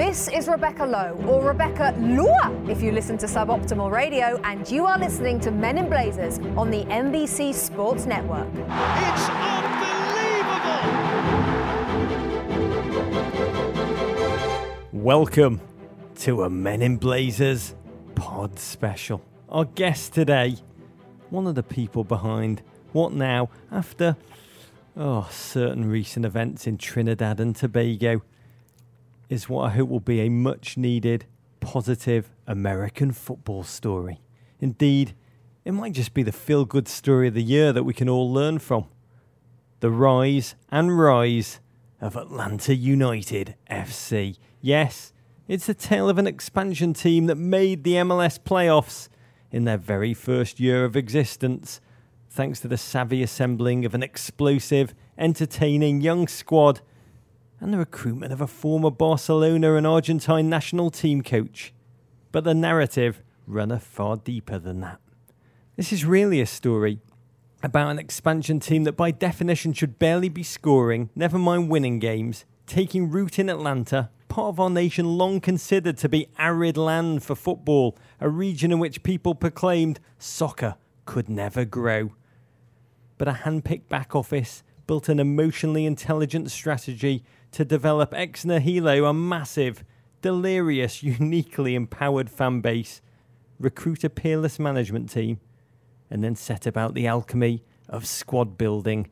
This is Rebecca Lowe, or Rebecca Lua if you listen to Suboptimal Radio, and you are listening to Men in Blazers on the NBC Sports Network. It's unbelievable! Welcome to a Men in Blazers pod special. Our guest today, one of the people behind What Now after oh, certain recent events in Trinidad and Tobago is what I hope will be a much needed, positive American football story. Indeed, it might just be the feel good story of the year that we can all learn from. The rise and rise of Atlanta United FC. Yes, it's the tale of an expansion team that made the MLS playoffs in their very first year of existence, thanks to the savvy assembling of an explosive, entertaining young squad and the recruitment of a former Barcelona and Argentine national team coach. But the narrative runneth far deeper than that. This is really a story about an expansion team that by definition should barely be scoring, never mind winning games, taking root in Atlanta, part of our nation long considered to be arid land for football, a region in which people proclaimed soccer could never grow. But a hand-picked back office built an emotionally intelligent strategy to develop ex nihilo a massive, delirious, uniquely empowered fan base, recruit a peerless management team, and then set about the alchemy of squad building,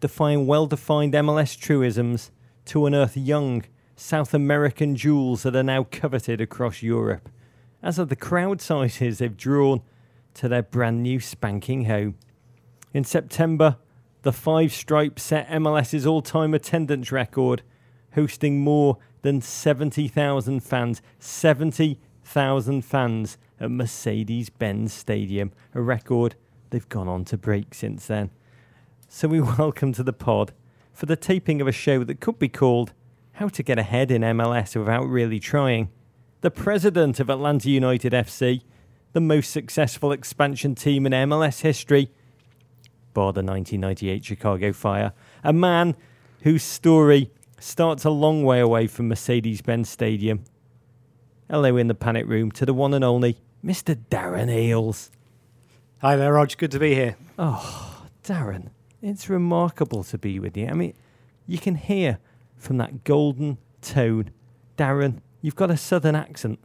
define well defined MLS truisms to unearth young South American jewels that are now coveted across Europe, as are the crowd sizes they've drawn to their brand new spanking home. In September, the Five Stripes set MLS's all time attendance record hosting more than 70,000 fans. 70,000 fans at Mercedes Benz Stadium, a record they've gone on to break since then. So we welcome to the pod for the taping of a show that could be called How to Get Ahead in MLS Without Really Trying. The president of Atlanta United FC, the most successful expansion team in MLS history, bar the 1998 Chicago Fire, a man whose story starts a long way away from Mercedes Benz Stadium. Hello in the panic room to the one and only Mr. Darren Eales. Hi there, Rog. Good to be here. Oh, Darren, it's remarkable to be with you. I mean, you can hear from that golden tone, Darren, you've got a southern accent,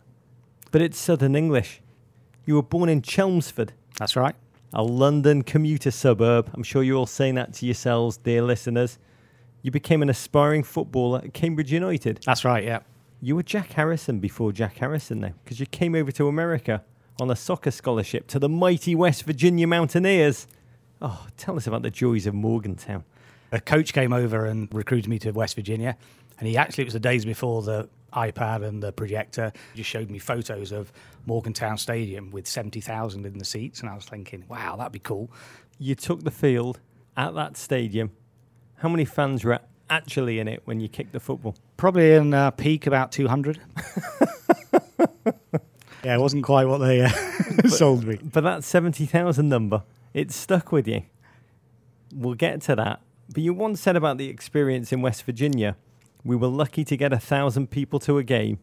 but it's southern English. You were born in Chelmsford, That's right. a London commuter suburb. I'm sure you're all saying that to yourselves, dear listeners. You became an aspiring footballer at Cambridge United. That's right, yeah. You were Jack Harrison before Jack Harrison, though, because you came over to America on a soccer scholarship to the mighty West Virginia Mountaineers. Oh, tell us about the joys of Morgantown. A coach came over and recruited me to West Virginia. And he actually, it was the days before the iPad and the projector, he just showed me photos of Morgantown Stadium with 70,000 in the seats. And I was thinking, wow, that'd be cool. You took the field at that stadium. How many fans were actually in it when you kicked the football? Probably in uh, peak about 200. yeah, it wasn't quite what they uh, sold me. But that 70,000 number, it stuck with you. We'll get to that. But you once said about the experience in West Virginia we were lucky to get a thousand people to a game,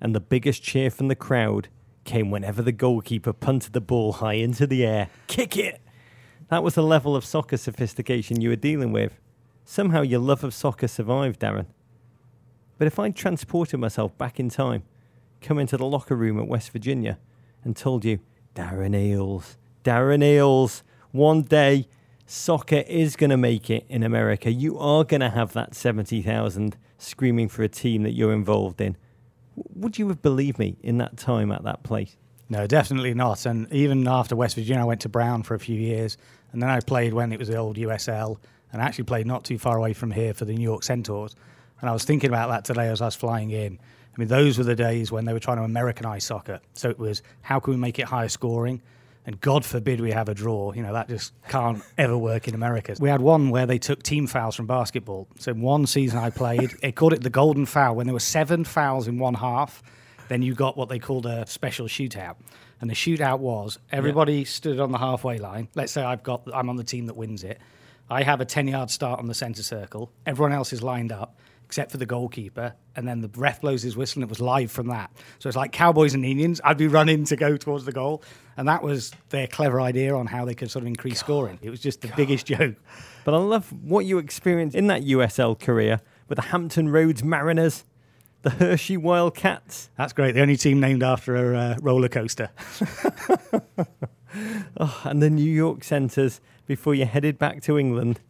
and the biggest cheer from the crowd came whenever the goalkeeper punted the ball high into the air. Kick it! That was the level of soccer sophistication you were dealing with. Somehow your love of soccer survived, Darren. But if I'd transported myself back in time, come into the locker room at West Virginia, and told you, Darren Eales, Darren Eales, one day soccer is going to make it in America. You are going to have that 70,000 screaming for a team that you're involved in. Would you have believed me in that time at that place? No, definitely not. And even after West Virginia, I went to Brown for a few years. And then I played when it was the old USL. And I actually played not too far away from here for the New York Centaurs. And I was thinking about that today as I was flying in. I mean, those were the days when they were trying to Americanize soccer. So it was how can we make it higher scoring? And God forbid we have a draw. You know, that just can't ever work in America. We had one where they took team fouls from basketball. So in one season I played, they called it the golden foul. When there were seven fouls in one half, then you got what they called a special shootout. And the shootout was everybody stood on the halfway line. Let's say I've got I'm on the team that wins it. I have a 10 yard start on the center circle. Everyone else is lined up. except for the goalkeeper. And then the ref blows his whistle, and it was live from that. So it's like Cowboys and Indians. I'd be running to go towards the goal. And that was their clever idea on how they could sort of increase scoring. It was just the biggest joke. But I love what you experienced in that USL career with the Hampton Roads Mariners, the Hershey Wildcats. That's great. The only team named after a uh, roller coaster. oh, and the New York Centaurs before you headed back to England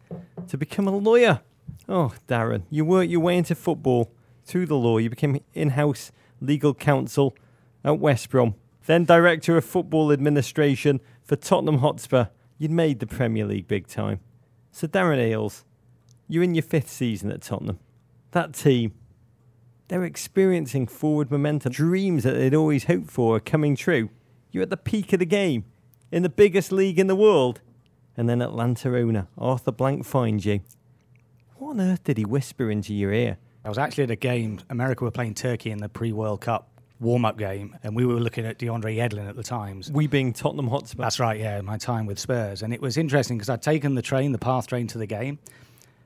to become a lawyer. Oh, Darren, you worked your way into football through the law. You became in house legal counsel at West Brom, then director of football administration for Tottenham Hotspur. You'd made the Premier League big time. So, Darren Eales, you're in your fifth season at Tottenham. That team, they're experiencing forward momentum. Dreams that they'd always hoped for are coming true. You're at the peak of the game in the biggest league in the world. And then Atlanta owner Arthur Blank finds you. What on earth did he whisper into your ear? I was actually at a game. America were playing Turkey in the pre World Cup warm up game, and we were looking at DeAndre Yedlin at the times. We being Tottenham Hotspur. That's right, yeah, my time with Spurs. And it was interesting because I'd taken the train, the path train to the game,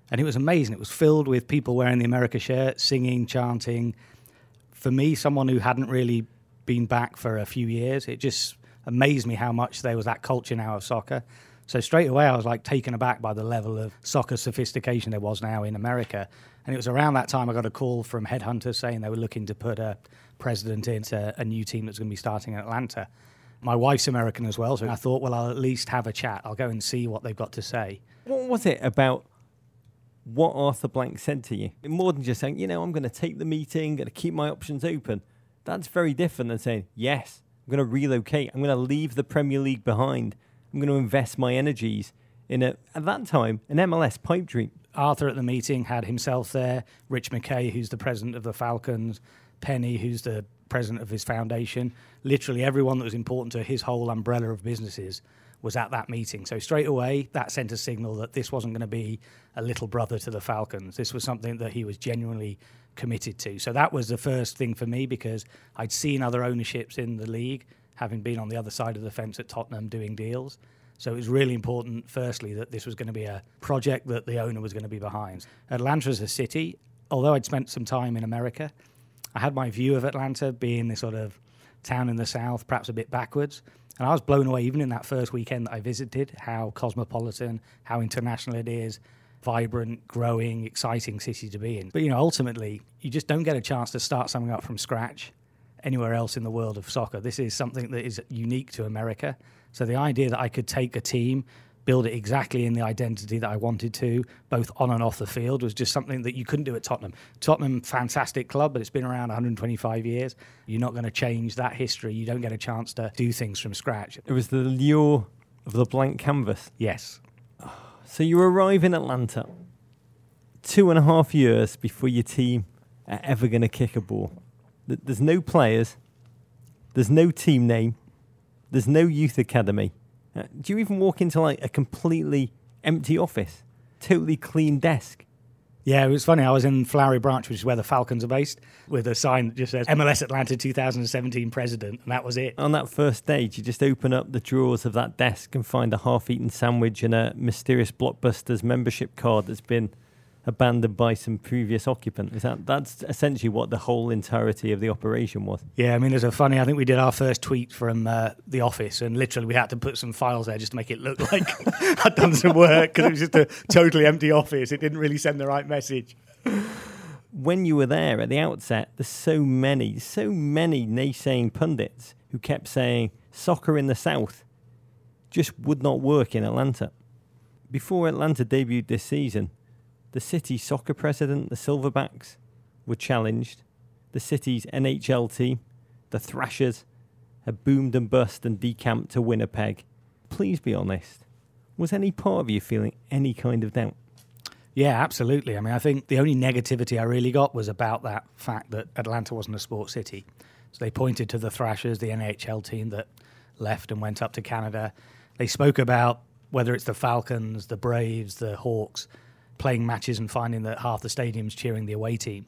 and it was amazing. It was filled with people wearing the America shirt, singing, chanting. For me, someone who hadn't really been back for a few years, it just amazed me how much there was that culture now of soccer. So straight away, I was like taken aback by the level of soccer sophistication there was now in America. And it was around that time I got a call from Headhunter saying they were looking to put a president into a new team that's going to be starting in Atlanta. My wife's American as well, so I thought, well, I'll at least have a chat. I'll go and see what they've got to say. What was it about what Arthur Blank said to you? More than just saying, you know, I'm going to take the meeting, going to keep my options open. That's very different than saying, yes, I'm going to relocate. I'm going to leave the Premier League behind. I'm going to invest my energies in a, at that time, an MLS pipe dream. Arthur at the meeting had himself there, Rich McKay, who's the president of the Falcons, Penny, who's the president of his foundation. Literally everyone that was important to his whole umbrella of businesses was at that meeting. So straight away, that sent a signal that this wasn't going to be a little brother to the Falcons. This was something that he was genuinely committed to. So that was the first thing for me because I'd seen other ownerships in the league, having been on the other side of the fence at Tottenham doing deals. So it was really important, firstly, that this was going to be a project that the owner was going to be behind. Atlanta as a city, although I'd spent some time in America, I had my view of Atlanta being this sort of town in the south, perhaps a bit backwards. And I was blown away, even in that first weekend that I visited, how cosmopolitan, how international it is, vibrant, growing, exciting city to be in. But, you know, ultimately, you just don't get a chance to start something up from scratch anywhere else in the world of soccer. This is something that is unique to America. So the idea that I could take a team, build it exactly in the identity that I wanted to, both on and off the field, was just something that you couldn't do at Tottenham. Tottenham, fantastic club, but it's been around 125 years. You're not going to change that history. You don't get a chance to do things from scratch. It was the lure of the blank canvas. Yes. So you arrive in Atlanta two and a half years before your team are ever going to kick a ball. There's no players, there's no team name, there's no youth academy. Uh, do you even walk into like a completely empty office, totally clean desk? Yeah, it was funny. I was in Flowery Branch, which is where the Falcons are based, with a sign that just says MLS Atlanta 2017 president, and that was it. On that first stage, you just open up the drawers of that desk and find a half eaten sandwich and a mysterious Blockbusters membership card that's been abandoned by some previous occupant. Is that that's essentially what the whole entirety of the operation was? Yeah, I mean, there's a funny. I think we did our first tweet from uh, the office, and literally we had to put some files there just to make it look like I'd done some work because it was just a totally empty office. It didn't really send the right message. When you were there at the outset, there's so many, so many naysaying pundits who kept saying soccer in the South just would not work in Atlanta. Before Atlanta debuted this season, the city soccer president, the Silverbacks, were challenged. The city's NHL team, the Thrashers, had boomed and bust and decamped to Winnipeg. Please be honest. Was any part of you feeling any kind of doubt? Yeah, absolutely. I mean, I think the only negativity I really got was about that fact that Atlanta wasn't a sports city. So they pointed to the Thrashers, the NHL team that left and went up to Canada. They spoke about whether it's the Falcons, the Braves, the Hawks playing matches and finding that half the stadium's cheering the away team.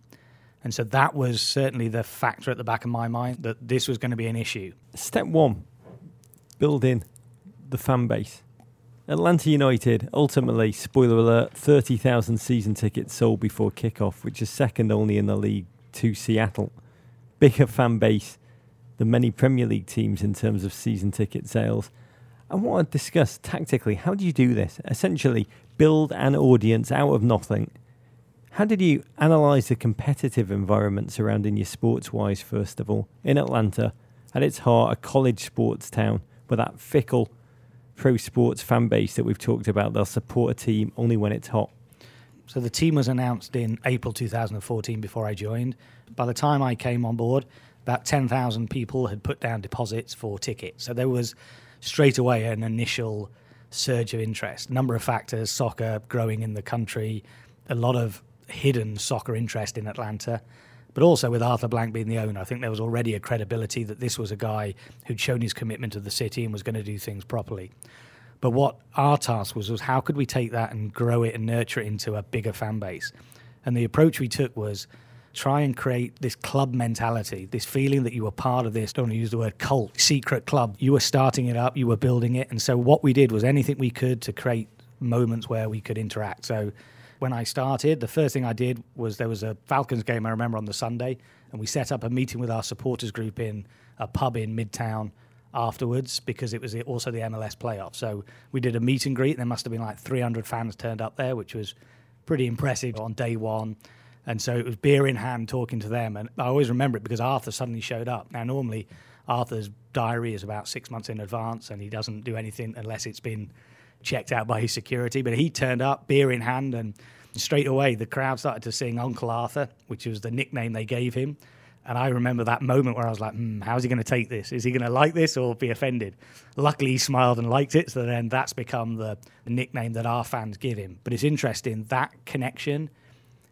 And so that was certainly the factor at the back of my mind that this was going to be an issue. Step one build in the fan base. Atlanta United, ultimately, spoiler alert, 30,000 season tickets sold before kickoff, which is second only in the league to Seattle. Bigger fan base than many Premier League teams in terms of season ticket sales. I want to discuss tactically how do you do this? Essentially, build an audience out of nothing. How did you analyse the competitive environment surrounding your sports wise, first of all? In Atlanta, at its heart, a college sports town with that fickle pro sports fan base that we've talked about. They'll support a team only when it's hot. So the team was announced in April 2014 before I joined. By the time I came on board, about 10,000 people had put down deposits for tickets. So there was straight away an initial surge of interest. A number of factors, soccer growing in the country, a lot of hidden soccer interest in Atlanta. But also with Arthur Blank being the owner, I think there was already a credibility that this was a guy who'd shown his commitment to the city and was going to do things properly. But what our task was was how could we take that and grow it and nurture it into a bigger fan base? And the approach we took was try and create this club mentality, this feeling that you were part of this, don't use the word cult, secret club. You were starting it up, you were building it. And so what we did was anything we could to create moments where we could interact. So when I started, the first thing I did was there was a Falcons game I remember on the Sunday, and we set up a meeting with our supporters group in a pub in Midtown afterwards because it was also the MLS playoff. So we did a meet and greet. and There must have been like 300 fans turned up there, which was pretty impressive on day one. And so it was beer in hand talking to them. And I always remember it because Arthur suddenly showed up. Now, normally, Arthur's diary is about six months in advance and he doesn't do anything unless it's been checked out by his security. But he turned up, beer in hand, and straight away the crowd started to sing Uncle Arthur, which was the nickname they gave him. And I remember that moment where I was like, hmm, how's he going to take this? Is he going to like this or be offended? Luckily, he smiled and liked it. So then that's become the, the nickname that our fans give him. But it's interesting that connection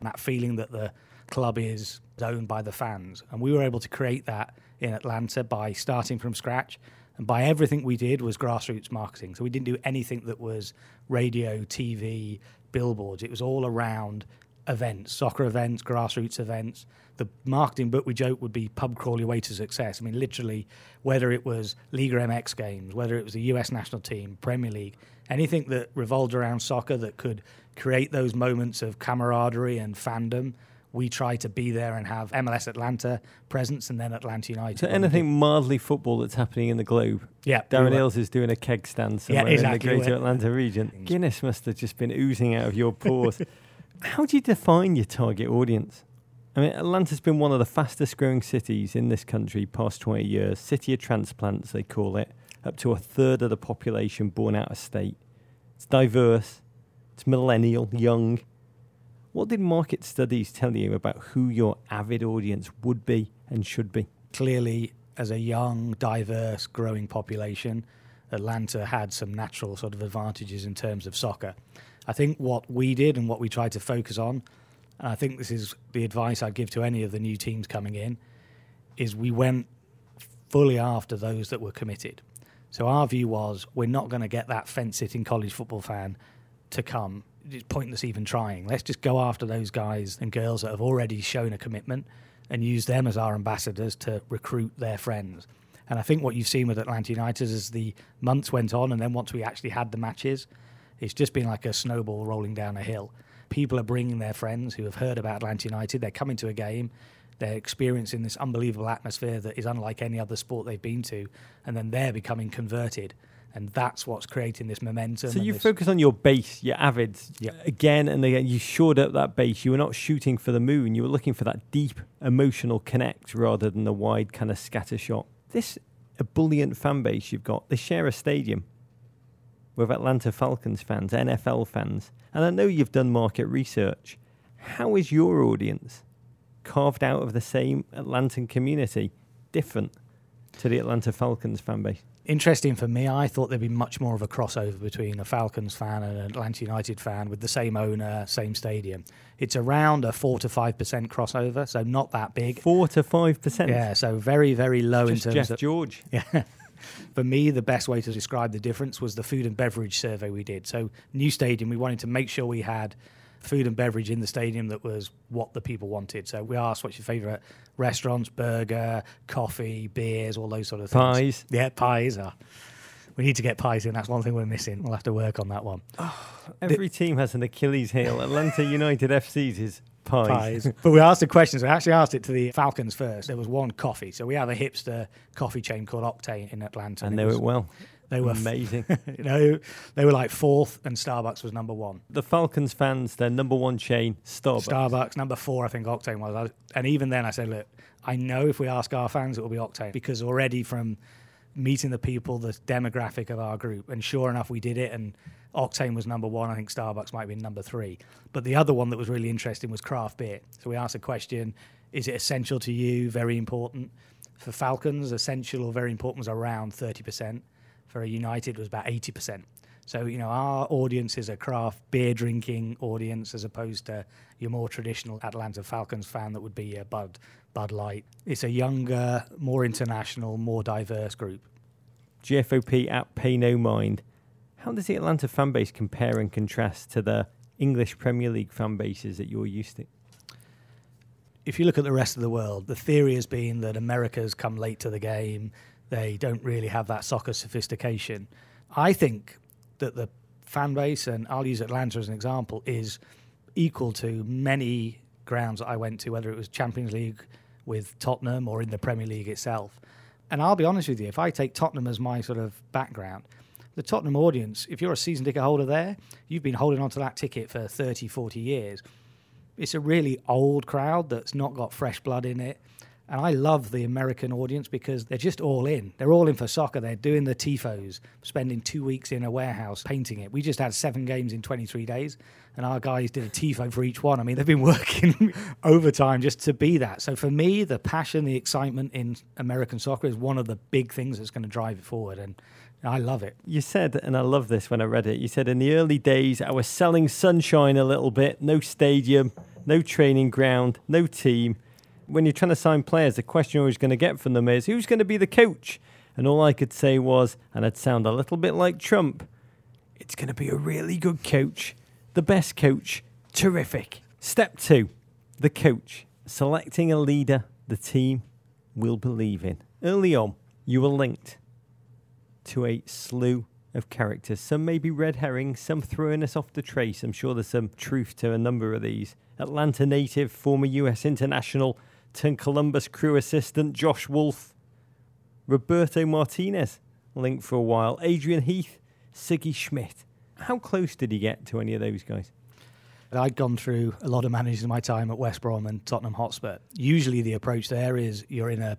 that feeling that the club is owned by the fans. And we were able to create that in Atlanta by starting from scratch. And by everything we did was grassroots marketing. So we didn't do anything that was radio, TV, billboards. It was all around events, soccer events, grassroots events. The marketing book we joke would be pub crawl your way to success. I mean, literally, whether it was Liga MX games, whether it was the US national team, Premier League, anything that revolved around soccer that could create those moments of camaraderie and fandom. We try to be there and have MLS Atlanta presence and then Atlanta United. So anything mildly football that's happening in the globe. Yeah. Darren Eales is doing a keg stand somewhere yeah, exactly. in the greater Atlanta region. Guinness must have just been oozing out of your pores. How do you define your target audience? I mean, Atlanta's been one of the fastest growing cities in this country past 20 years. City of transplants, they call it. Up to a third of the population born out of state. It's diverse, it's millennial, young. What did market studies tell you about who your avid audience would be and should be? Clearly, as a young, diverse, growing population, Atlanta had some natural sort of advantages in terms of soccer. I think what we did and what we tried to focus on, and I think this is the advice I'd give to any of the new teams coming in, is we went fully after those that were committed. So our view was we're not going to get that fence sitting college football fan to come. It's pointless even trying. Let's just go after those guys and girls that have already shown a commitment and use them as our ambassadors to recruit their friends. And I think what you've seen with Atlanta United as the months went on, and then once we actually had the matches, it's just been like a snowball rolling down a hill. People are bringing their friends who have heard about Atlanta United. They're coming to a game, they're experiencing this unbelievable atmosphere that is unlike any other sport they've been to, and then they're becoming converted. And that's what's creating this momentum. So you this focus on your base, your avids, Yep. again and again. You shored up that base. You were not shooting for the moon. You were looking for that deep emotional connect rather than the wide kind of scatter shot. This ebullient fan base you've got, they share a stadium with Atlanta Falcons fans, NFL fans, and I know you've done market research. How is your audience carved out of the same Atlantan community different to the Atlanta Falcons fan base? Interesting for me. I thought there'd be much more of a crossover between a Falcons fan and an Atlanta United fan with the same owner, same stadium. It's around a four to five percent crossover, so not that big. Four to five percent. Yeah, so very very low Just in terms Jeff of George. Yeah. For me, the best way to describe the difference was the food and beverage survey we did. So, new stadium, we wanted to make sure we had food and beverage in the stadium that was what the people wanted. So, we asked what's your favourite restaurants, burger, coffee, beers, all those sort of things. Pies. Yeah, pies are. we need to get pies in. That's one thing we're missing. We'll have to work on that one. Oh, every team has an Achilles heel. Atlanta United FC's is pies. Pies. but we asked the questions. We actually asked it to the Falcons first. There was one coffee. So we have a hipster coffee chain called Octane in Atlanta. And know was- it well. They were amazing. you know, they were like fourth, and Starbucks was number one. the Falcons fans, their number one chain, Starbucks. Starbucks number four, I think Octane was. I And even then, I said, look, I know if we ask our fans, it will be Octane because already from meeting the people, the demographic of our group, and sure enough, we did it. And Octane was number one. I think Starbucks might be number three. But the other one that was really interesting was craft beer. So we asked a question: Is it essential to you? Very important. For Falcons, essential or very important was around thirty percent. For United, was about eighty percent. So you know, our audience is a craft beer drinking audience as opposed to your more traditional Atlanta Falcons fan that would be a Bud Bud Light. It's a younger, more international, more diverse group. GFOP at Pay No Mind. How does the Atlanta fan base compare and contrast to the English Premier League fan bases that you're used to? if you look at the rest of the world, the theory has been that America's come late to the game. They don't really have that soccer sophistication. I think that the fan base, and I'll use Atlanta as an example, is equal to many grounds that I went to, whether it was Champions League with Tottenham or in the Premier League itself. And I'll be honest with you, if I take Tottenham as my sort of background, the Tottenham audience, if you're a season ticket holder there, you've been holding on to that ticket for 30, 40 years it's a really old crowd that's not got fresh blood in it. And I love the American audience because they're just all in. They're all in for soccer. They're doing the TIFOs, spending two weeks in a warehouse painting it. We just had seven games in 23 days, and our guys did a TIFO for each one. I mean, they've been working overtime just to be that. So for me, the passion, the excitement in American soccer is one of the big things that's going to drive it forward. And I love it. You said, and I love this when I read it, you said in the early days I was selling sunshine a little bit, no stadium, no training ground, no team. When you're trying to sign players, the question you're always going to get from them is who's going to be the coach? And all I could say was, and I'd sound a little bit like Trump, it's going to be a really good coach, the best coach, terrific. Step two, the coach, selecting a leader the team will believe in. Early on, you were linked to a slew of characters. Some may be red herrings, some throwing us off the trace. I'm sure there's some truth to a number of these. Atlanta native, former US international, turned Columbus crew assistant Josh Wolff, Roberto Martinez, linked for a while, Adrian Heath, Sigi Schmid. How close did he get to any of those guys? I'd gone through a lot of managers in my time at West Brom and Tottenham Hotspur. Usually, the approach there is you're in a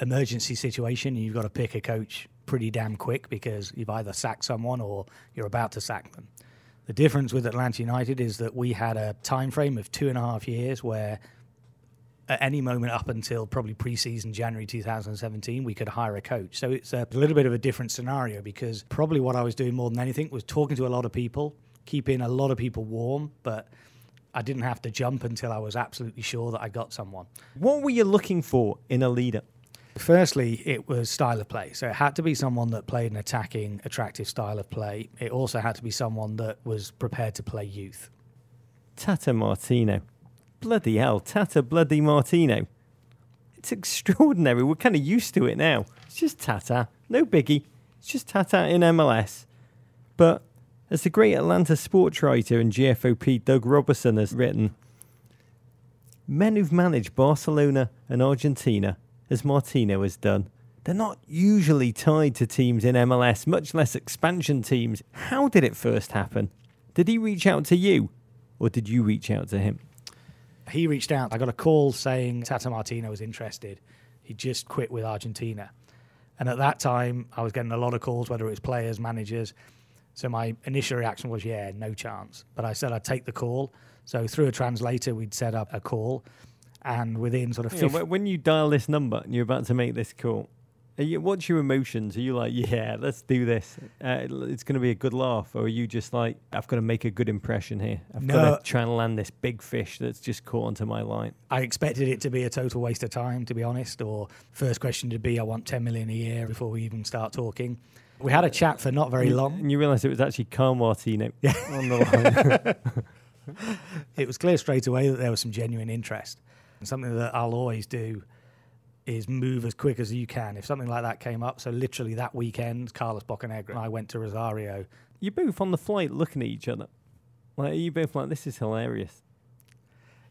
emergency situation. And you've got to pick a coach pretty damn quick because you've either sacked someone or you're about to sack them. The difference with Atlanta United is that we had a time frame of two and a half years where at any moment up until probably pre-season January 2017 we could hire a coach. So it's a little bit of a different scenario because probably what I was doing more than anything was talking to a lot of people, keeping a lot of people warm, but I didn't have to jump until I was absolutely sure that I got someone. What were you looking for in a leader? Firstly, it was style of play. So it had to be someone that played an attacking, attractive style of play. It also had to be someone that was prepared to play youth. Tata Martino. Bloody hell, Tata Bloody Martino. It's extraordinary. We're kind of used to it now. It's just Tata. No biggie. It's just Tata in MLS. But as the great Atlanta sports writer and GFOP Doug Roberson has written, men who've managed Barcelona and Argentina, as Martino has done, they're not usually tied to teams in MLS, much less expansion teams. How did it first happen? Did he reach out to you, or did you reach out to him? He reached out. I got a call saying Tata Martino was interested. He just quit with Argentina. And at that time, I was getting a lot of calls, whether it was players, managers. So my initial reaction was, yeah, no chance. But I said I'd take the call. So through a translator, we'd set up a call. And within sort of know, 50, when you dial this number and you're about to make this call, you, what's your emotions? Are you like, yeah, let's do this? Uh, it- it's going to be a good laugh, or are you just like, I've got to make a good impression here. I've got to try and land this big fish that's just caught onto my line. I expected it to be a total waste of time, to be honest. Or first question to be, I want 10 million a year before we even start talking. We had a chat for not very long. and you realised it was actually Carl Martino on the line. it was clear straight away that there was some genuine interest. And something that I'll always do is move as quick as you can. If something like that came up, so literally that weekend, Carlos Bocanegra and I went to Rosario. You both on the flight looking at each other. Like you both like this is hilarious.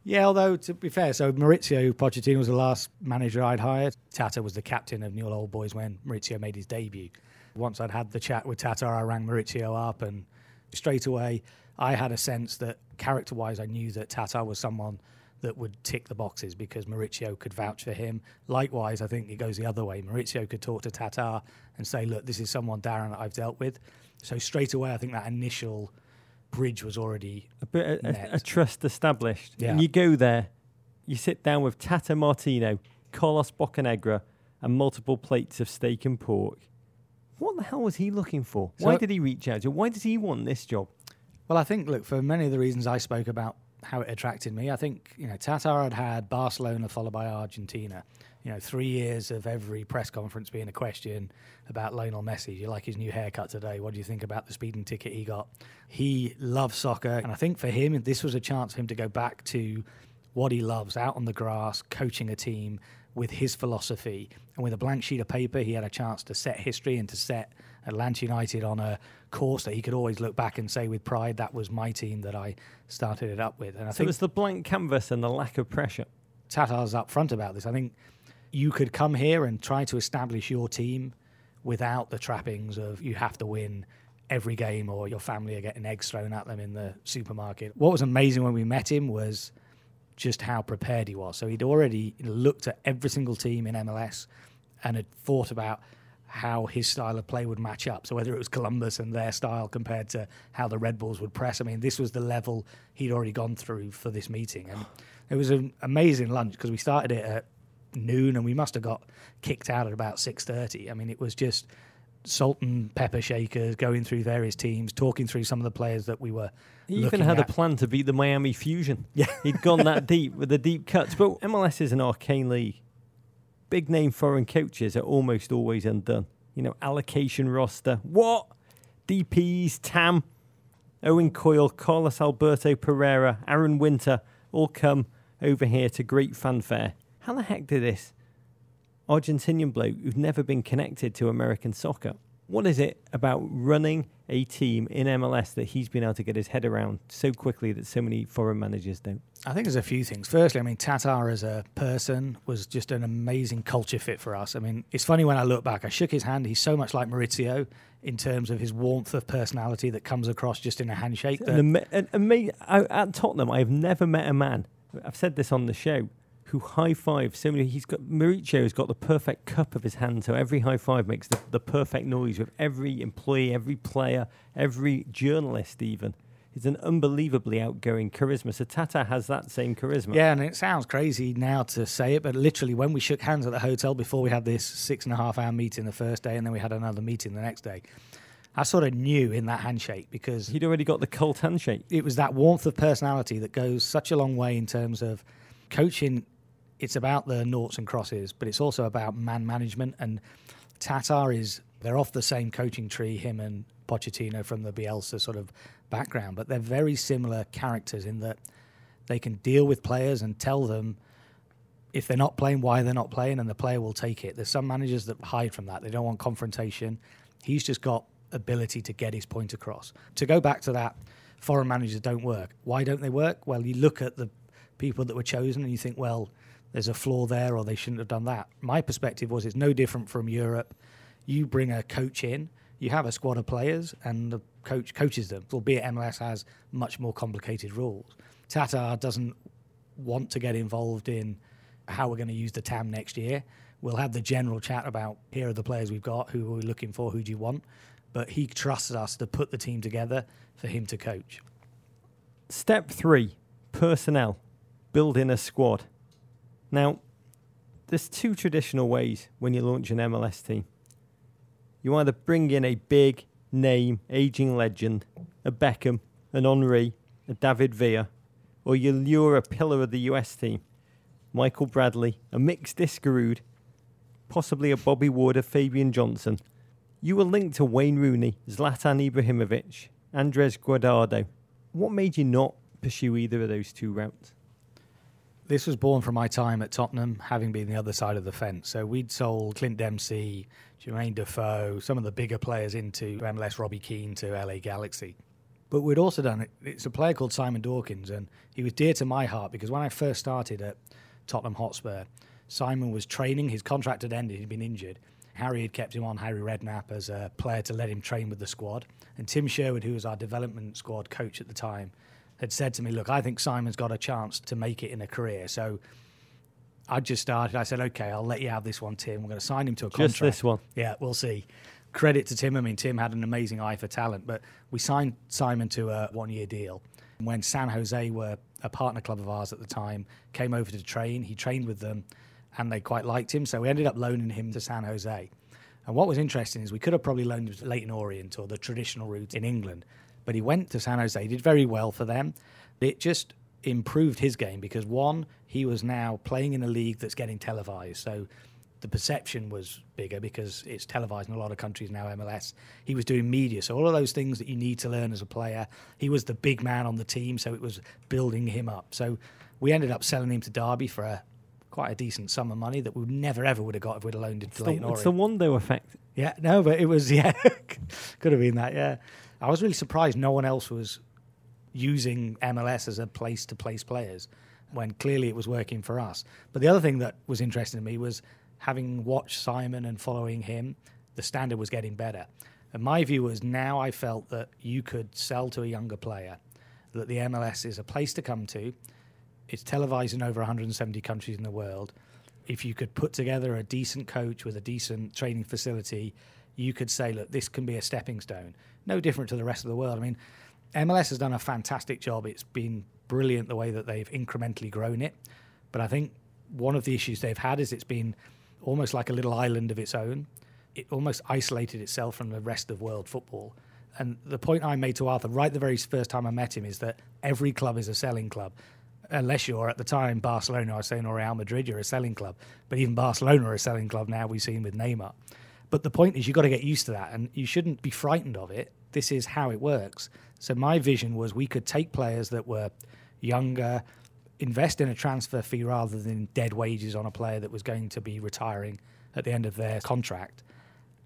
Yeah, although to be fair, so Mauricio Pochettino was the last manager I'd hired. Tata was the captain of Newell Old Boys when Mauricio made his debut. Once I'd had the chat with Tata, I rang Mauricio up, and straight away I had a sense that character-wise, I knew that Tata was someone that would tick the boxes because Mauricio could vouch for him. Likewise, I think it goes the other way. Mauricio could talk to Tata and say, "Look, this is someone Darren that I've dealt with." So straight away, I think that initial bridge was already A bit a, a, trust established. Yeah. And you go there, you sit down with Tata Martino, Carlos Bocanegra, and multiple plates of steak and pork. What the hell was he looking for? Why did he reach out to you? Why does he want this job? Well, I think, look, for many of the reasons I spoke about how it attracted me, I think, you know, Tata had had Barcelona followed by Argentina. You know, three years of every press conference being a question about Lionel Messi. You like his new haircut today? What do you think about the speeding ticket he got? He loves soccer. And I think for him, this was a chance for him to go back to what he loves out on the grass, coaching a team with his philosophy. And with a blank sheet of paper, he had a chance to set history and to set Atlanta United on a course that he could always look back and say with pride, that was my team that I started it up with. And I So think it's the blank canvas and the lack of pressure. Tata's upfront about this. I think you could come here and try to establish your team without the trappings of you have to win every game or your family are getting eggs thrown at them in the supermarket. What was amazing when we met him was just how prepared he was. So he'd already looked at every single team in MLS and had thought about how his style of play would match up. So whether it was Columbus and their style compared to how the Red Bulls would press. I mean, this was the level he'd already gone through for this meeting. And it was an amazing lunch because we started it at noon and we must have got kicked out at about 6.30. I mean, it was just salt and pepper shakers, going through various teams, talking through some of the players that we were He even had at. a plan to beat the Miami Fusion. Yeah. He'd gone that deep with the deep cuts. But MLS is an arcane league. Big name foreign coaches are almost always undone. You know, allocation roster. What? DPs, TAM, Owen Coyle, Carlos Alberto Parreira, Aron Winter all come over here to great fanfare. How the heck did this Argentinian bloke who's never been connected to American soccer? What is it about running a team in MLS that he's been able to get his head around so quickly that so many foreign managers don't? I think there's a few things. Firstly, I mean, Tata as a person was just an amazing culture fit for us. I mean, it's funny when I look back, I shook his hand. He's so much like Mauricio in terms of his warmth of personality that comes across just in a handshake. An that- ama- an ama- I- at Tottenham, I have never met a man. I've said this on the show. Who high five so many? He's got Mauricio has got the perfect cup of his hand, so every high five makes the, the perfect noise with every employee, every player, every journalist. Even he's an unbelievably outgoing charisma. So Tata has that same charisma. Yeah, and it sounds crazy now to say it, but literally when we shook hands at the hotel before we had this six and a half hour meeting the first day and then we had another meeting the next day, I sort of knew in that handshake because he'd already got the cult handshake. it was that warmth of personality that goes such a long way in terms of coaching. It's about the noughts and crosses, but it's also about man management. And Tata is, they're off the same coaching tree, him and Pochettino from the Bielsa sort of background, but they're very similar characters in that they can deal with players and tell them if they're not playing, why they're not playing, and the player will take it. There's some managers that hide from that. They don't want confrontation. He's just got ability to get his point across. To go back to that, foreign managers don't work. Why don't they work? Well, you look at the people that were chosen and you think, well, there's a flaw there or they shouldn't have done that. My perspective was it's no different from Europe. You bring a coach in, you have a squad of players, and the coach coaches them, albeit MLS has much more complicated rules. Tata doesn't want to get involved in how we're going to use the TAM next year. We'll have the general chat about here are the players we've got, who are we looking for, who do you want. But he trusts us to put the team together for him to coach. Step three personnel, building a squad. Now, there's two traditional ways when you launch an MLS team. You either bring in a big name, aging legend, a Beckham, an Henry, a David Villa, or you lure a pillar of the US team, Michael Bradley, a Mix Diskerud, possibly a Bobby Wood, a Fabian Johnson. You were linked to Wayne Rooney, Zlatan Ibrahimovic, Andres Guardado. What made you not pursue either of those two routes? This was born from my time at Tottenham, having been the other side of the fence. So we'd sold Clint Dempsey, Jermaine Defoe, some of the bigger players into MLS, Robbie Keane to LA Galaxy. But we'd also done it. It's a player called Simon Dawkins, and he was dear to my heart because when I first started at Tottenham Hotspur, Simon was training. His contract had ended, he'd been injured. Harry had kept him on, Harry Redknapp, as a player to let him train with the squad. And Tim Sherwood, who was our development squad coach at the time, had said to me, Look, I think Simon's got a chance to make it in a career. So I just started. I said, Okay, I'll let you have this one, Tim. We're going to sign him to a Just contract. this one. Yeah, we'll see. Credit to Tim. I mean, Tim had an amazing eye for talent, but we signed Simon to a one year deal. When San Jose were a partner club of ours at the time, came over to train. He trained with them and they quite liked him. So we ended up loaning him to San Jose. And what was interesting is we could have probably loaned him to Leyton Orient or the traditional route in England, but he went to San Jose, did very well for them. It just improved his game because one, he was now playing in a league that's getting televised. So the perception was bigger because it's televised in a lot of countries now, MLS. He was doing media. So all of those things that you need to learn as a player. He was the big man on the team, so it was building him up. So we ended up selling him to Derby for a quite a decent sum of money that we never ever would have got if we'd have loaned it It's to Leyton it's the. Wando effect. Yeah, no, but it was yeah, could have been that. Yeah, I was really surprised no one else was using MLS as a place to place players when clearly it was working for us. But the other thing that was interesting to me was having watched Simon and following him, the standard was getting better. And my view was now I felt that you could sell to a younger player that the MLS is a place to come to. It's televised in over 170 countries in the world. If you could put together a decent coach with a decent training facility, you could say, look, this can be a stepping stone. No different to the rest of the world. I mean, MLS has done a fantastic job. It's been brilliant the way that they've incrementally grown it. But I think one of the issues they've had is it's been almost like a little island of its own. It almost isolated itself from the rest of world football. And the point I made to Arthur right the very first time I met him is that every club is a selling club. Unless you're at the time Barcelona, saying, or Real Madrid, you're a selling club. But even Barcelona are a selling club now, we've seen with Neymar. But the point is, you've got to get used to that and you shouldn't be frightened of it. This is how it works. So, my vision was we could take players that were younger, invest in a transfer fee rather than dead wages on a player that was going to be retiring at the end of their contract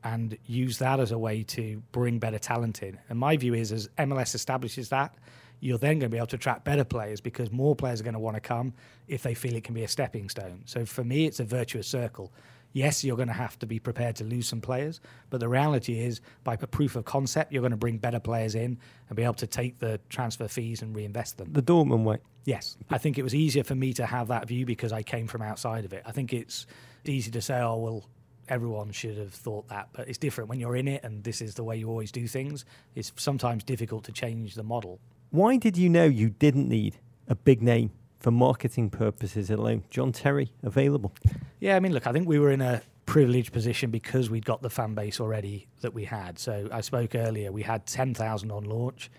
and use that as a way to bring better talent in. And my view is, as MLS establishes that, you're then going to be able to attract better players because more players are going to want to come if they feel it can be a stepping stone. So for me, it's a virtuous circle. Yes, you're going to have to be prepared to lose some players, but the reality is, by a proof of concept, you're going to bring better players in and be able to take the transfer fees and reinvest them. The Dortmund way. Yes, I think it was easier for me to have that view because I came from outside of it. I think it's easy to say, oh, well, everyone should have thought that, but it's different when you're in it and this is the way you always do things. It's sometimes difficult to change the model. Why did you know you didn't need a big name for marketing purposes alone? John Terry available. Yeah, I mean, look, I think we were in a privileged position because we'd got the fan base already that we had. So I spoke earlier, we had 10,000 on launch.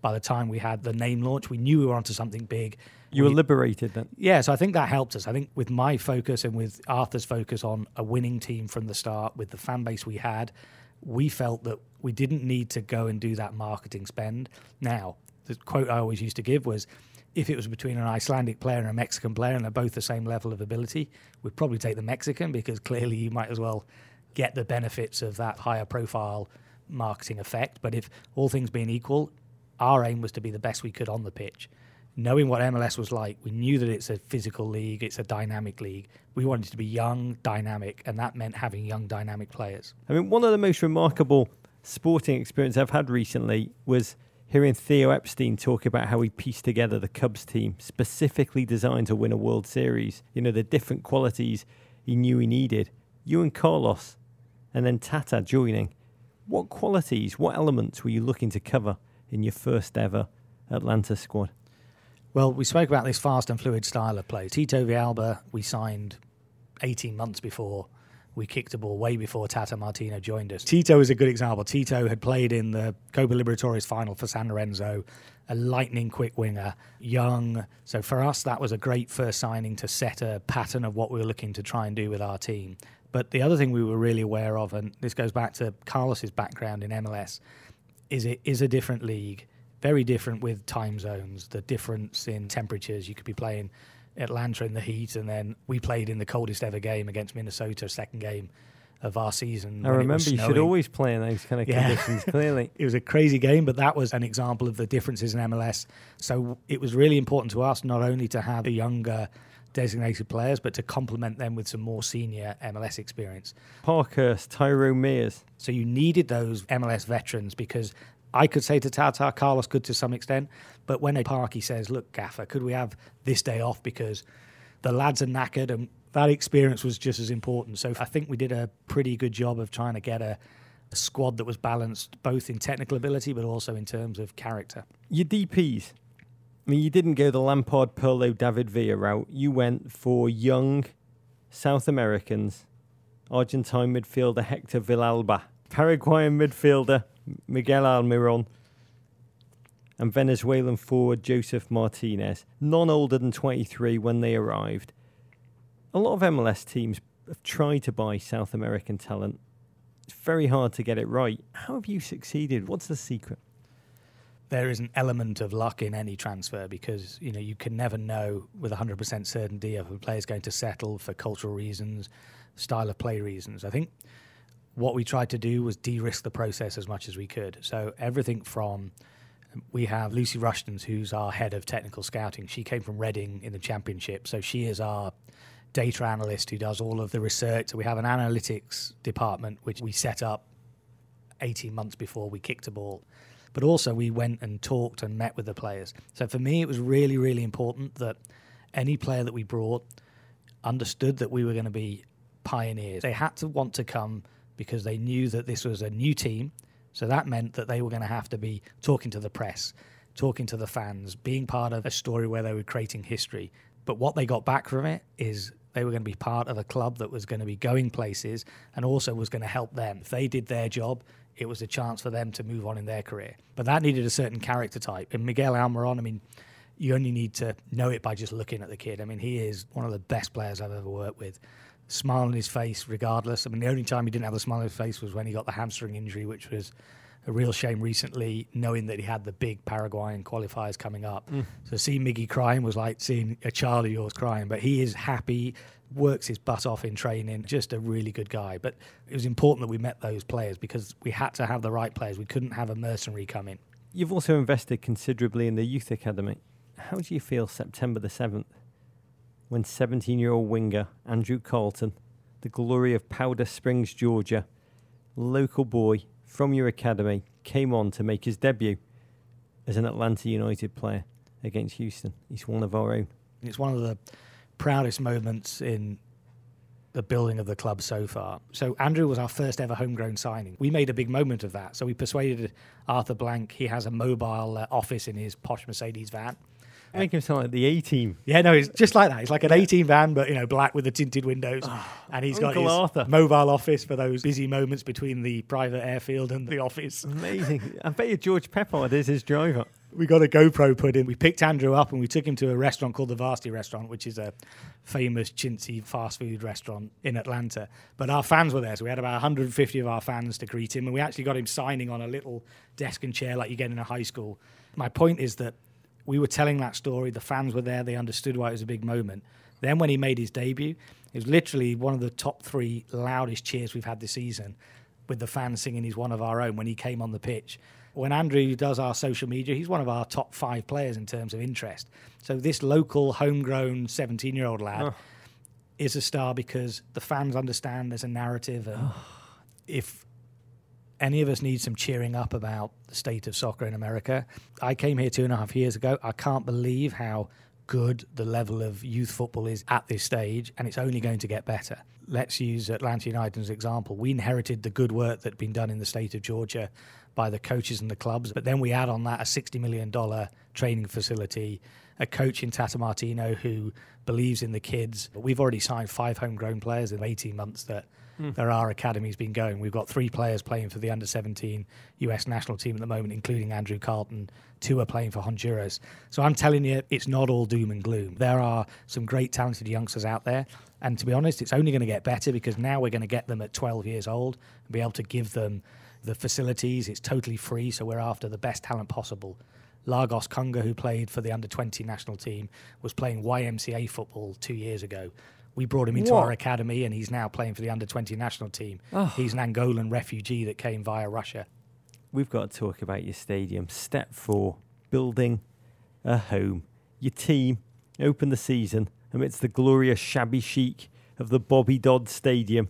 By the time we had the name launch, we knew we were onto something big. You were We- liberated then. Yeah, so I think that helped us. I think with my focus and with Arthur's focus on a winning team from the start, with the fan base we had, we felt that we didn't need to go and do that marketing spend. Now, the quote I always used to give was if it was between an Icelandic player and a Mexican player and they're both the same level of ability, we'd probably take the Mexican because clearly you might as well get the benefits of that higher profile marketing effect. But if all things being equal, our aim was to be the best we could on the pitch knowing what MLS was like, we knew that it's a physical league, it's a dynamic league. We wanted to be young, dynamic, and that meant having young, dynamic players. I mean, one of the most remarkable sporting experiences I've had recently was hearing Theo Epstein talk about how he pieced together the Cubs team specifically designed to win a World Series. You know, the different qualities he knew he needed. You and Carlos, and then Tata joining. What qualities, what elements were you looking to cover in your first ever Atlanta squad? Well, we spoke about this fast and fluid style of play. Tito Villalba, we signed 18 months before we kicked the ball, way before Tata Martino joined us. Tito is a good example. Tito had played in the Copa Libertadores final for San Lorenzo, a lightning quick winger, young. So for us, that was a great first signing to set a pattern of what we were looking to try and do with our team. But the other thing we were really aware of, and this goes back to Carlos's background in MLS, is it is a different league, very different with time zones, the difference in temperatures. You could be playing Atlanta in the heat, and then we played in the coldest ever game against Minnesota, second game of our season. I remember you should always play in those kind of yeah. conditions, clearly. it was a crazy game, but that was an example of the differences in MLS. So it was really important to us not only to have the younger designated players, but to complement them with some more senior MLS experience. Parkhurst, Tyrone Mears. So you needed those MLS veterans because I could say to Tata, Carlos could to some extent, but when a Parky says, "Look, Gaffer, could we have this day off because the lads are knackered?" and that experience was just as important. So I think we did a pretty good job of trying to get a, a squad that was balanced both in technical ability but also in terms of character. Your DPS, I mean, you didn't go the Lampard, Pirlo, David Villa route. You went for young South Americans, Argentine midfielder Hector Villalba, Paraguayan midfielder Miguel Almiron, and Venezuelan forward Joseph Martinez, none older than 23 when they arrived. A lot of MLS teams have tried to buy South American talent. It's very hard to get it right. How have you succeeded? What's the secret? There is an element of luck in any transfer because you know you can never know with 100% certainty if a player is going to settle for cultural reasons, style of play reasons. I think what we tried to do was de-risk the process as much as we could. So everything from we have Lucy Rushtons, who's our head of technical scouting. She came from Reading in the championship, so she is our data analyst who does all of the research. We have an analytics department which we set up 18 months before we kicked a ball. But also we went and talked and met with the players. So for me, it was really, really important that any player that we brought understood that we were going to be pioneers. They had to want to come because they knew that this was a new team. So that meant that they were going to have to be talking to the press, talking to the fans, being part of a story where they were creating history. But what they got back from it is they were going to be part of a club that was going to be going places and also was going to help them. If they did their job, it was a chance for them to move on in their career. But that needed a certain character type. And Miguel Almiron, I mean, you only need to know it by just looking at the kid. I mean, he is one of the best players I've ever worked with smile on his face regardless. I mean, the only time he didn't have a smile on his face was when he got the hamstring injury, which was a real shame recently, knowing that he had the big Paraguayan qualifiers coming up. Mm. So seeing Miggy crying was like seeing a child of yours crying, but he is happy, works his butt off in training, just a really good guy. But it was important that we met those players because we had to have the right players. We couldn't have a mercenary come in. You've also invested considerably in the youth academy. How do you feel September the 7th? When 17 year old winger Andrew Carleton, the glory of Powder Springs, Georgia, local boy from your academy, came on to make his debut as an Atlanta United player against Houston. He's one of our own. It's one of the proudest moments in the building of the club so far. So Andrew was our first ever homegrown signing. We made a big moment of that. So we persuaded Arthur Blank. He has a mobile uh, office in his posh Mercedes van. Make him sound like the A team. Yeah, no, he's just like that. He's like an A-Team van, but you know, black with the tinted windows, oh, and he's got his Arthur. mobile office for those busy moments between the private airfield and the office. Amazing. I bet you George Peppard is his driver. We got a GoPro put in. We picked Andrew up and we took him to a restaurant called the Varsity Restaurant, which is a famous chintzy fast food restaurant in Atlanta. But our fans were there, so we had about 150 of our fans to greet him, and we actually got him signing on a little desk and chair like you get in a high school. My point is that we were telling that story. The fans were there. They understood why it was a big moment. Then when he made his debut, it was literally one of the top three loudest cheers we've had this season, with the fans singing he's one of our own when he came on the pitch. When Andrew does our social media, he's one of our top five players in terms of interest. So this local, homegrown, 17-year-old lad oh. is a star because the fans understand there's a narrative, and oh. if any of us need some cheering up about the state of soccer in America. I came here two and a half years ago. I can't believe how good the level of youth football is at this stage, and it's only going to get better. Let's use Atlanta United as an example. We inherited the good work that had been done in the state of Georgia by the coaches and the clubs, but then we add on that a $60 million training facility, a coach in Tata Martino who believes in the kids. We've already signed five homegrown players in 18 months that mm. there are academies been going. We've got three players playing for the under 17 US national team at the moment, including Andrew Carleton. Two are playing for Honduras. So I'm telling you, it's not all doom and gloom. There are some great talented youngsters out there. And to be honest, it's only going to get better because now we're going to get them at 12 years old and be able to give them the facilities. It's totally free. So we're after the best talent possible Lagos Kunga, who played for the under 20 national team, was playing YMCA football two years ago. We brought him into What? our academy and he's now playing for the under 20 national team. Oh. He's an Angolan refugee that came via Russia. We've got to talk about your stadium. Step four, building a home. Your team opened the season amidst the glorious shabby chic of the Bobby Dodd Stadium.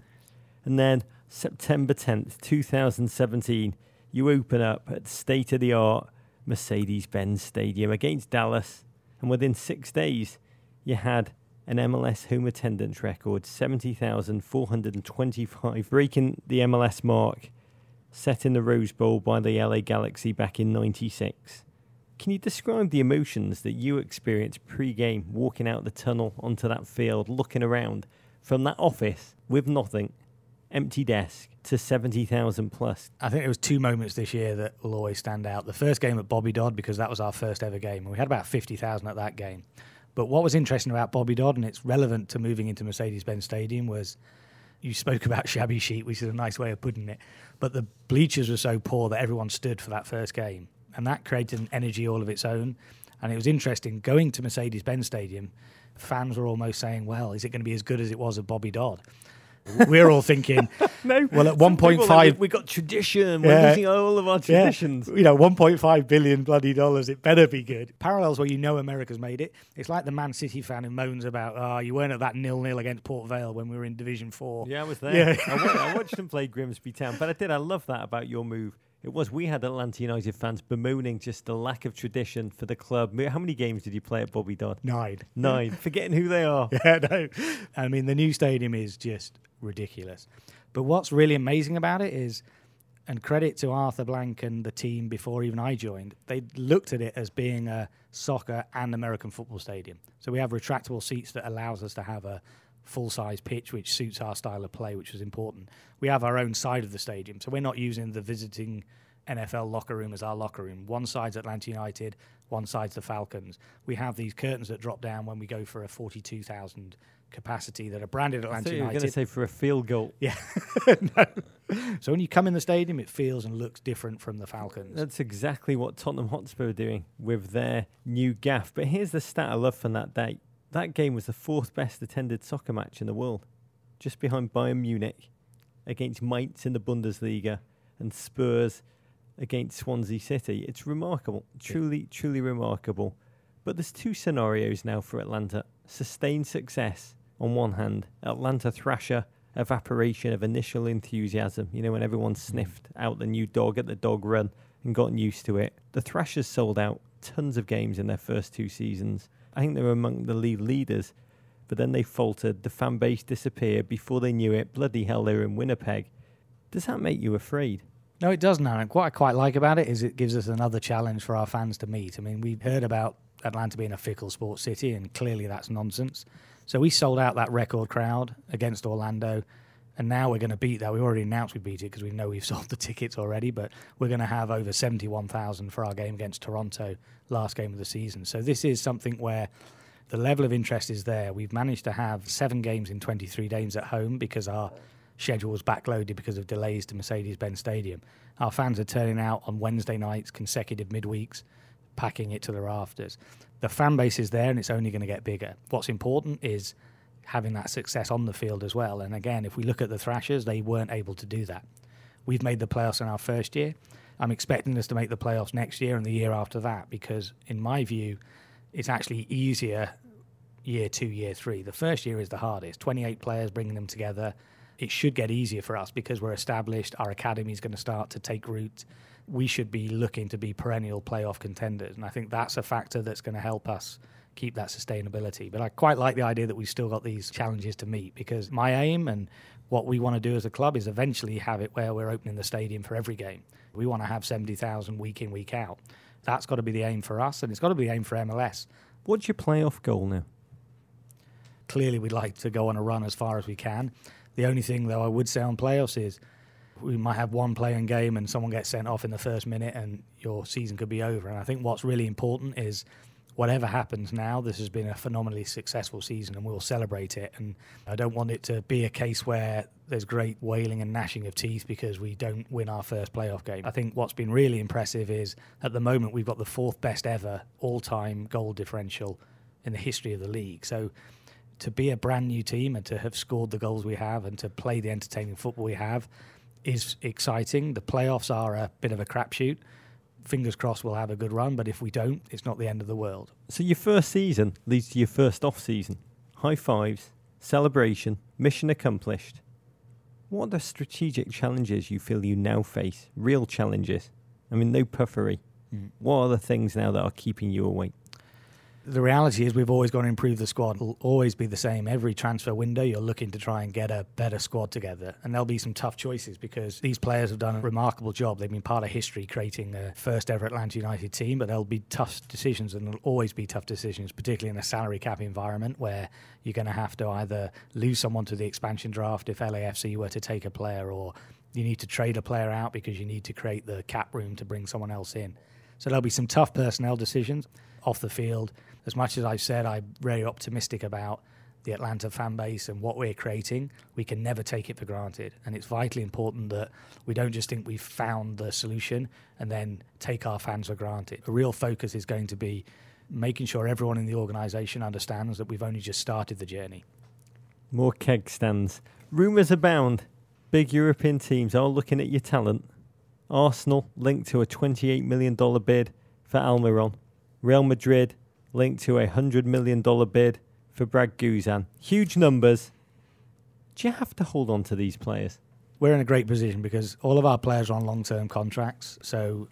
And then September 10th, 2017, you open up at state of the art Mercedes Benz Stadium against Dallas. And within six days, you had an MLS home attendance record 70,425, breaking the MLS mark set in the Rose Bowl by the LA Galaxy back in 96. Can you describe the emotions that you experienced pre game walking out the tunnel onto that field, looking around from that office with nothing, empty desk, to 70,000 plus? I think there was two moments this year that will always stand out. The first game at Bobby Dodd, because that was our first ever game, and we had about 50,000 at that game. But what was interesting about Bobby Dodd, and it's relevant to moving into Mercedes-Benz Stadium, was you spoke about shabby chic, which is a nice way of putting it. But the bleachers were so poor that everyone stood for that first game, and that created an energy all of its own. And it was interesting going to Mercedes-Benz Stadium. Fans were almost saying, "Well, is it going to be as good as it was at Bobby Dodd?" We're all thinking, No. Well, at some people are 1.5 we, got tradition. We're Yeah. losing all of our traditions. Yeah. You know, 1.5 billion bloody dollars. It better be good. Parallels where you know America's made it. It's like the Man City fan who moans about, oh, you weren't at that nil nil against Port Vale when we were in Division Four. Yeah, I was there. Yeah. I, wa- I watched them play Grimsby Town, but I did. I love that about your move. It was we had Atlanta United fans bemoaning just the lack of tradition for the club. How many games did you play at Bobby Dodd? Nine. Nine. Forgetting who they are. Yeah, no. I mean, the new stadium is just ridiculous. But what's really amazing about it is, and credit to Arthur Blank and the team before even I joined, they looked at it as being a soccer and American football stadium. So we have retractable seats that allows us to have a full size pitch which suits our style of play, which was important. We have our own side of the stadium, so we're not using the visiting NFL locker room as our locker room. One side's Atlanta United, one side's the Falcons. We have these curtains that drop down when we go for a 42,000 capacity that are branded I Atlanta thought you were going to say for a field goal. Yeah. no. So when you come in the stadium, it feels and looks different from the Falcons. That's exactly what Tottenham Hotspur are doing with their new gaff. But here's the stat I love from that day. That game was the fourth best attended soccer match in the world, just behind Bayern Munich against Mainz in the Bundesliga and Spurs against Swansea City. It's remarkable, truly, truly remarkable. But there's two scenarios now for Atlanta sustained success on one hand, Atlanta Thrasher evaporation of initial enthusiasm. You know, when everyone mm. sniffed out the new dog at the dog run and gotten used to it. The Thrashers sold out tons of games in their first two seasons. I think they were among the league leaders, but then they faltered. The fan base disappeared. Before they knew it, bloody hell, they were in Winnipeg. Does that make you afraid? No, it doesn't. And what I quite like about it is it gives us another challenge for our fans to meet. I mean, we've heard about Atlanta being a fickle sports city, and clearly that's nonsense. So we sold out that record crowd against Orlando, and now we're going to beat that. We already announced we beat it because we know we've sold the tickets already, but we're going to have over 71,000 for our game against Toronto, last game of the season. So this is something where the level of interest is there. We've managed to have seven games in 23 days at home because our schedule was backloaded because of delays to Mercedes Benz Stadium. Our fans are turning out on Wednesday nights, consecutive midweeks, packing it to the rafters. The fan base is there and it's only going to get bigger. What's important is having that success on the field as well. And again, if we look at the Thrashers, they weren't able to do that. We've made the playoffs in our first year. I'm expecting us to make the playoffs next year and the year after that because, in my view, it's actually easier year two, year three. The first year is the hardest. 28 players bringing them together. It should get easier for us because we're established. Our academy is going to start to take root. We should be looking to be perennial playoff contenders. And I think that's a factor that's going to help us keep that sustainability. But I quite like the idea that we've still got these challenges to meet because my aim and what we want to do as a club is eventually have it where we're opening the stadium for every game. We want to have 70,000 week in, week out. That's got to be the aim for us, and it's got to be the aim for MLS. What's your playoff goal now? Clearly, we'd like to go on a run as far as we can. The only thing, though, I would say on playoffs is we might have one playing game and someone gets sent off in the first minute and your season could be over. And I think what's really important is whatever happens now, this has been a phenomenally successful season and we'll celebrate it. And I don't want it to be a case where there's great wailing and gnashing of teeth because we don't win our first playoff game. I think what's been really impressive is at the moment we've got the fourth best ever all time goal differential in the history of the league. So to be a brand new team and to have scored the goals we have and to play the entertaining football we have is exciting. The playoffs are a bit of a crapshoot. Fingers crossed we'll have a good run, but if we don't, it's not the end of the world. So your first season leads to your first off season. High fives, celebration, mission accomplished. What are the strategic challenges you feel you now face? Real challenges. I mean, no puffery. Mm. What are the things now that are keeping you awake? The reality is we've always got to improve the squad. It'll always be the same. Every transfer window, you're looking to try and get a better squad together. And there'll be some tough choices because these players have done a remarkable job. They've been part of history creating the first ever Atlanta United team, but there'll be tough decisions and there'll always be tough decisions, particularly in a salary cap environment where you're going to have to either lose someone to the expansion draft if LAFC were to take a player or you need to trade a player out because you need to create the cap room to bring someone else in. So there'll be some tough personnel decisions off the field as much as I've said I'm very optimistic about the Atlanta fan base and what we're creating, we can never take it for granted. And it's vitally important that we don't just think we've found the solution and then take our fans for granted. A real focus is going to be making sure everyone in the organisation understands that we've only just started the journey. More keg stands. Rumours abound. Big European teams are looking at your talent. Arsenal linked to a $28 million bid for Almiron. Real Madrid linked to a $100 million bid for Brad Guzan. Huge numbers. Do you have to hold on to these players? We're in a great position because all of our players are on long term contracts. So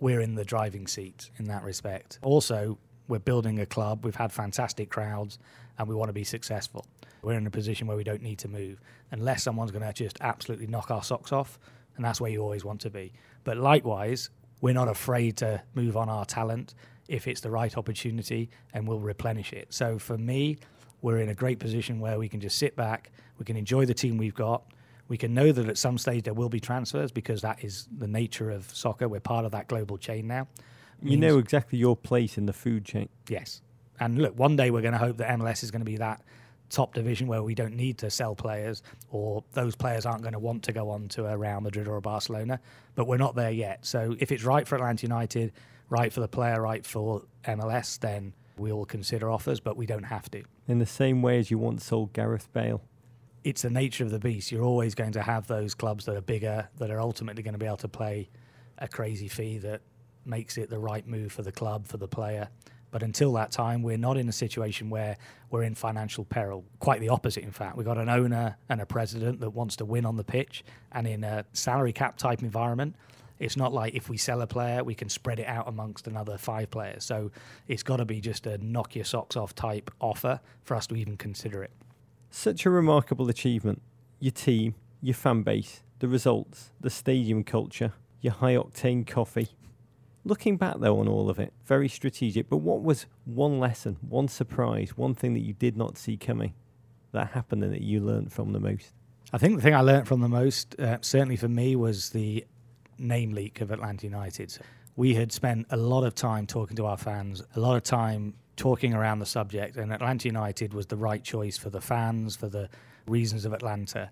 we're in the driving seat in that respect. Also, we're building a club. We've had fantastic crowds and we want to be successful. We're in a position where we don't need to move unless someone's going to just absolutely knock our socks off. And that's where you always want to be. But likewise, we're not afraid to move on our talent if it's the right opportunity and we'll replenish it. So for me, we're in a great position where we can just sit back, we can enjoy the team we've got. We can know that at some stage there will be transfers because that is the nature of soccer. We're part of that global chain now. You know exactly your place in the food chain. Yes. And look, one day we're going to hope that MLS is going to be that top division where we don't need to sell players or those players aren't going to want to go on to a Real Madrid or a Barcelona. But we're not there yet. So if it's right for Atlanta United, right for the player, right for MLS, then we will consider offers, but we don't have to. In the same way as you once sold Gareth Bale. It's the nature of the beast. You're always going to have those clubs that are bigger, that are ultimately going to be able to play a crazy fee that makes it the right move for the club, for the player. But until that time, we're not in a situation where we're in financial peril. Quite the opposite, in fact. We've got an owner and a president that wants to win on the pitch. And in a salary cap type environment, it's not like if we sell a player, we can spread it out amongst another five players. So it's got to be just a knock your socks off type offer for us to even consider it. Such a remarkable achievement. Your team, your fan base, the results, the stadium culture, your high octane coffee. Looking back though on all of it, very strategic. But what was one lesson, one surprise, one thing that you did not see coming that happened and that you learned from the most? I think the thing I learned from the most, uh, certainly for me, was the name leak of Atlanta United. We had spent a lot of time talking to our fans, a lot of time talking around the subject, and Atlanta United was the right choice for the fans, for the reasons of Atlanta.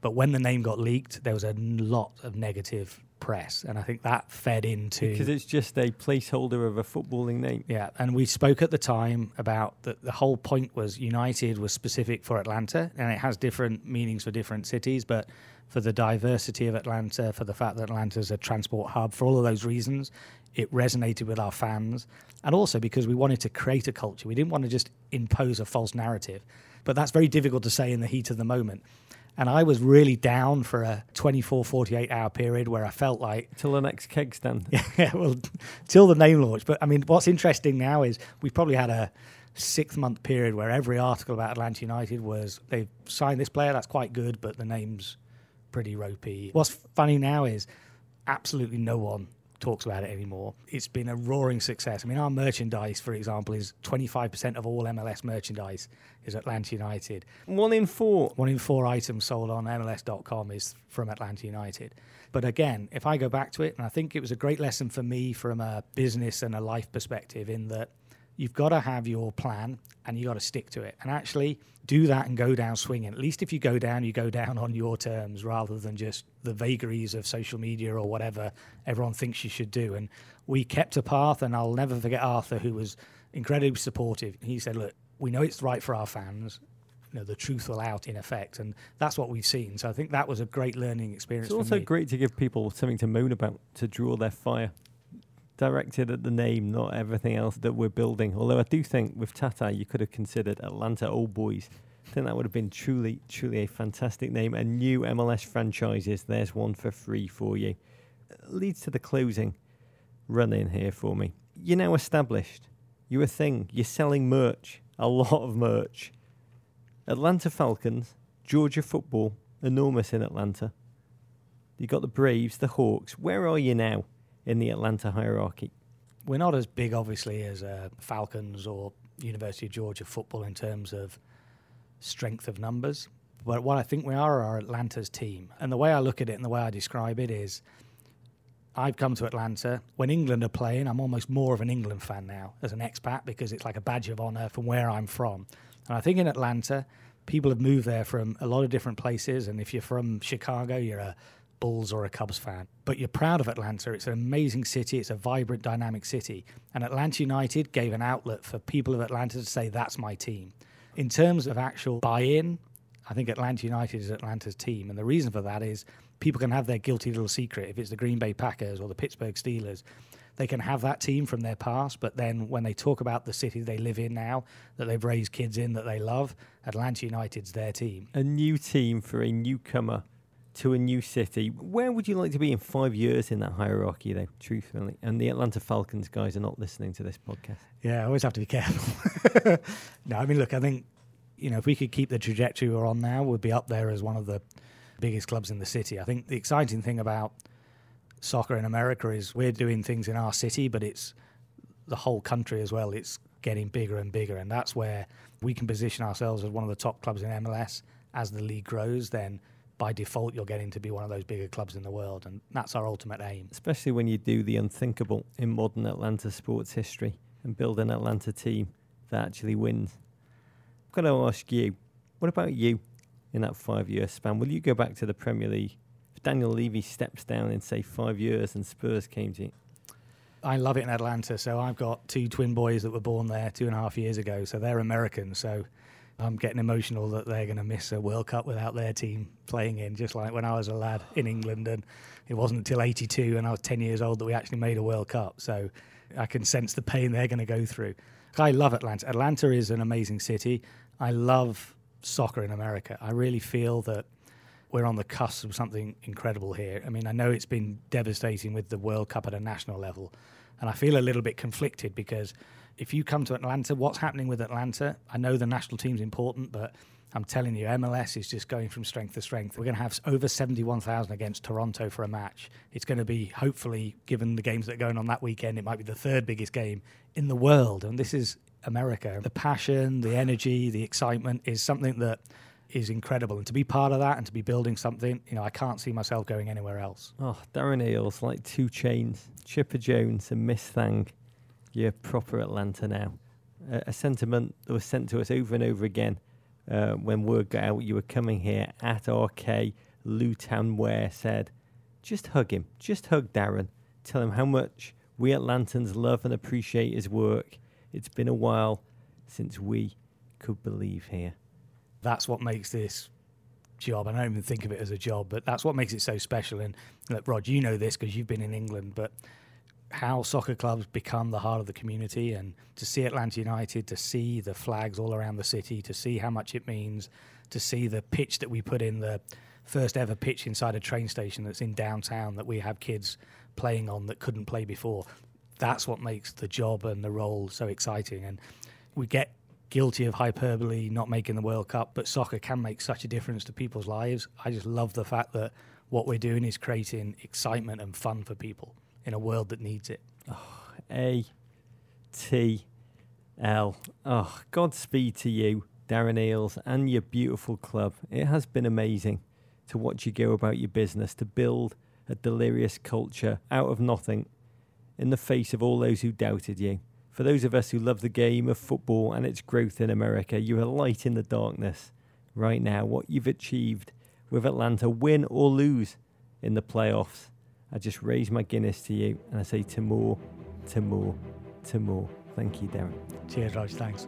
But when the name got leaked, there was a lot of negative press, and I think that fed into because it's just a placeholder of a footballing name. Yeah, and we spoke at the time about that. The whole point was United was specific for Atlanta, and it has different meanings for different cities, but for the diversity of Atlanta, for the fact that Atlanta is a transport hub, for all of those reasons, it resonated with our fans. And also because we wanted to create a culture. We didn't want to just impose a false narrative. But that's very difficult to say in the heat of the moment. And I was really down for a 24, 48 hour period where I felt like. Till the next keg stand. Yeah, well, till the name launch. But I mean, what's interesting now is we've probably had a six month period where every article about Atlanta United was they've signed this player, that's quite good, but the name's pretty ropey. What's funny now is absolutely no one talks about it anymore. It's been a roaring success. I mean, our merchandise, for example, is 25% of all MLS merchandise is Atlanta United. One in four. One in four items sold on MLS.com is from Atlanta United. But again, if I go back to it, and I think it was a great lesson for me from a business and a life perspective, in that you've got to have your plan and you got to stick to it and actually do that and go down swinging. At least if you go down, you go down on your terms rather than just the vagaries of social media or whatever everyone thinks you should do. And we kept a path, and I'll never forget Arthur, who was incredibly supportive. He said, Look, we know it's right for our fans. You know, the truth will out in effect, and that's what we've seen. So I think that was a great learning experience. It's also me. great to give people something to moan about, to draw their fire directed at the name, not everything else that we're building. Although I do think with Tata, you could have considered Atlanta Old Boys. I think that would have been truly, truly a fantastic name. And new MLS franchises, there's one for free for you. Leads to the closing run in here for me. You're now established. You're a thing. You're selling merch, a lot of merch. Atlanta Falcons, Georgia football, enormous in Atlanta. You got the Braves, the Hawks. Where are you now? In the Atlanta hierarchy? We're not as big, obviously, as uh, Falcons or University of Georgia football in terms of strength of numbers. But what I think we are are Atlanta's team. And the way I look at it and the way I describe it is I've come to Atlanta. When England are playing, I'm almost more of an England fan now as an expat because it's like a badge of honour from where I'm from. And I think in Atlanta, people have moved there from a lot of different places. And if you're from Chicago, you're a Bulls or a Cubs fan, but you're proud of Atlanta. It's an amazing city, it's a vibrant, dynamic city. And Atlanta United gave an outlet for people of Atlanta to say, that's my team. In terms of actual buy in, I think Atlanta United is Atlanta's team. And the reason for that is people can have their guilty little secret. If it's the Green Bay Packers or the Pittsburgh Steelers, they can have that team from their past. But then when they talk about the city they live in now, that they've raised kids in, that they love, Atlanta United's their team. A new team for a newcomer to a new city. Where would you like to be in five years in that hierarchy, though, truthfully? And the Atlanta Falcons guys are not listening to this podcast. Yeah, I always have to be careful. no, I mean, look, I think, you know, if we could keep the trajectory we're on now, we'd be up there as one of the biggest clubs in the city. I think the exciting thing about soccer in America is we're doing things in our city, but it's the whole country as well. It's getting bigger and bigger. And that's where we can position ourselves as one of the top clubs in MLS as the league grows. Then by default you're getting to be one of those bigger clubs in the world, and that's our ultimate aim. Especially when you do the unthinkable in modern Atlanta sports history and build an Atlanta team that actually wins. I've got to ask you, what about you in that five-year span? Will you go back to the Premier League? If Daniel Levy steps down in say five years and Spurs came to you. I love it in Atlanta. So I've got two twin boys that were born there two and a half years ago. So they're American. So I'm getting emotional that they're going to miss a World Cup without their team playing in, just like when I was a lad in England. And it wasn't until 82 and I was 10 years old that we actually made a World Cup. So I can sense the pain they're going to go through. I love Atlanta. Atlanta is an amazing city. I love soccer in America. I really feel that we're on the cusp of something incredible here. I mean, I know it's been devastating with the World Cup at a national level, and I feel a little bit conflicted because if you come to Atlanta, what's happening with Atlanta? I know the national team's important, but I'm telling you, MLS is just going from strength to strength. We're going to have over 71,000 against Toronto for a match. It's going to be, hopefully, given the games that are going on that weekend, it might be the third biggest game in the world. And this is America. The passion, the energy, the excitement is something that is incredible. And to be part of that and to be building something, you know, I can't see myself going anywhere else. Oh, Darren Eales, like 2 Chainz, Chipper Jones, and Miss Thang you're proper Atlanta now. Uh, a sentiment that was sent to us over and over again uh, when word got out you were coming here at RK. Lutan Ware said, just hug him. Just hug Darren. Tell him how much we Atlantans love and appreciate his work. It's been a while since we could believe here. That's what makes this job. I don't even think of it as a job, but that's what makes it so special. And look, Rog, you know this because you've been in England, but how soccer clubs become the heart of the community and to see Atlanta United, to see the flags all around the city, to see how much it means, to see the pitch that we put in the first ever pitch inside a train station that's in downtown that we have kids playing on that couldn't play before. That's what makes the job and the role so exciting. And we get guilty of hyperbole not making the World Cup, but soccer can make such a difference to people's lives. I just love the fact that what we're doing is creating excitement and fun for people in a world that needs it. Oh, a T L. Oh, Godspeed to you, Darren Eales, and your beautiful club. It has been amazing to watch you go about your business, to build a delirious culture out of nothing in the face of all those who doubted you. For those of us who love the game of football and its growth in America, you're a light in the darkness right now. What you've achieved with Atlanta, win or lose in the playoffs, I just raise my Guinness to you and I say to more, to more, to more. Thank you, Darren. Cheers, Rog. Thanks.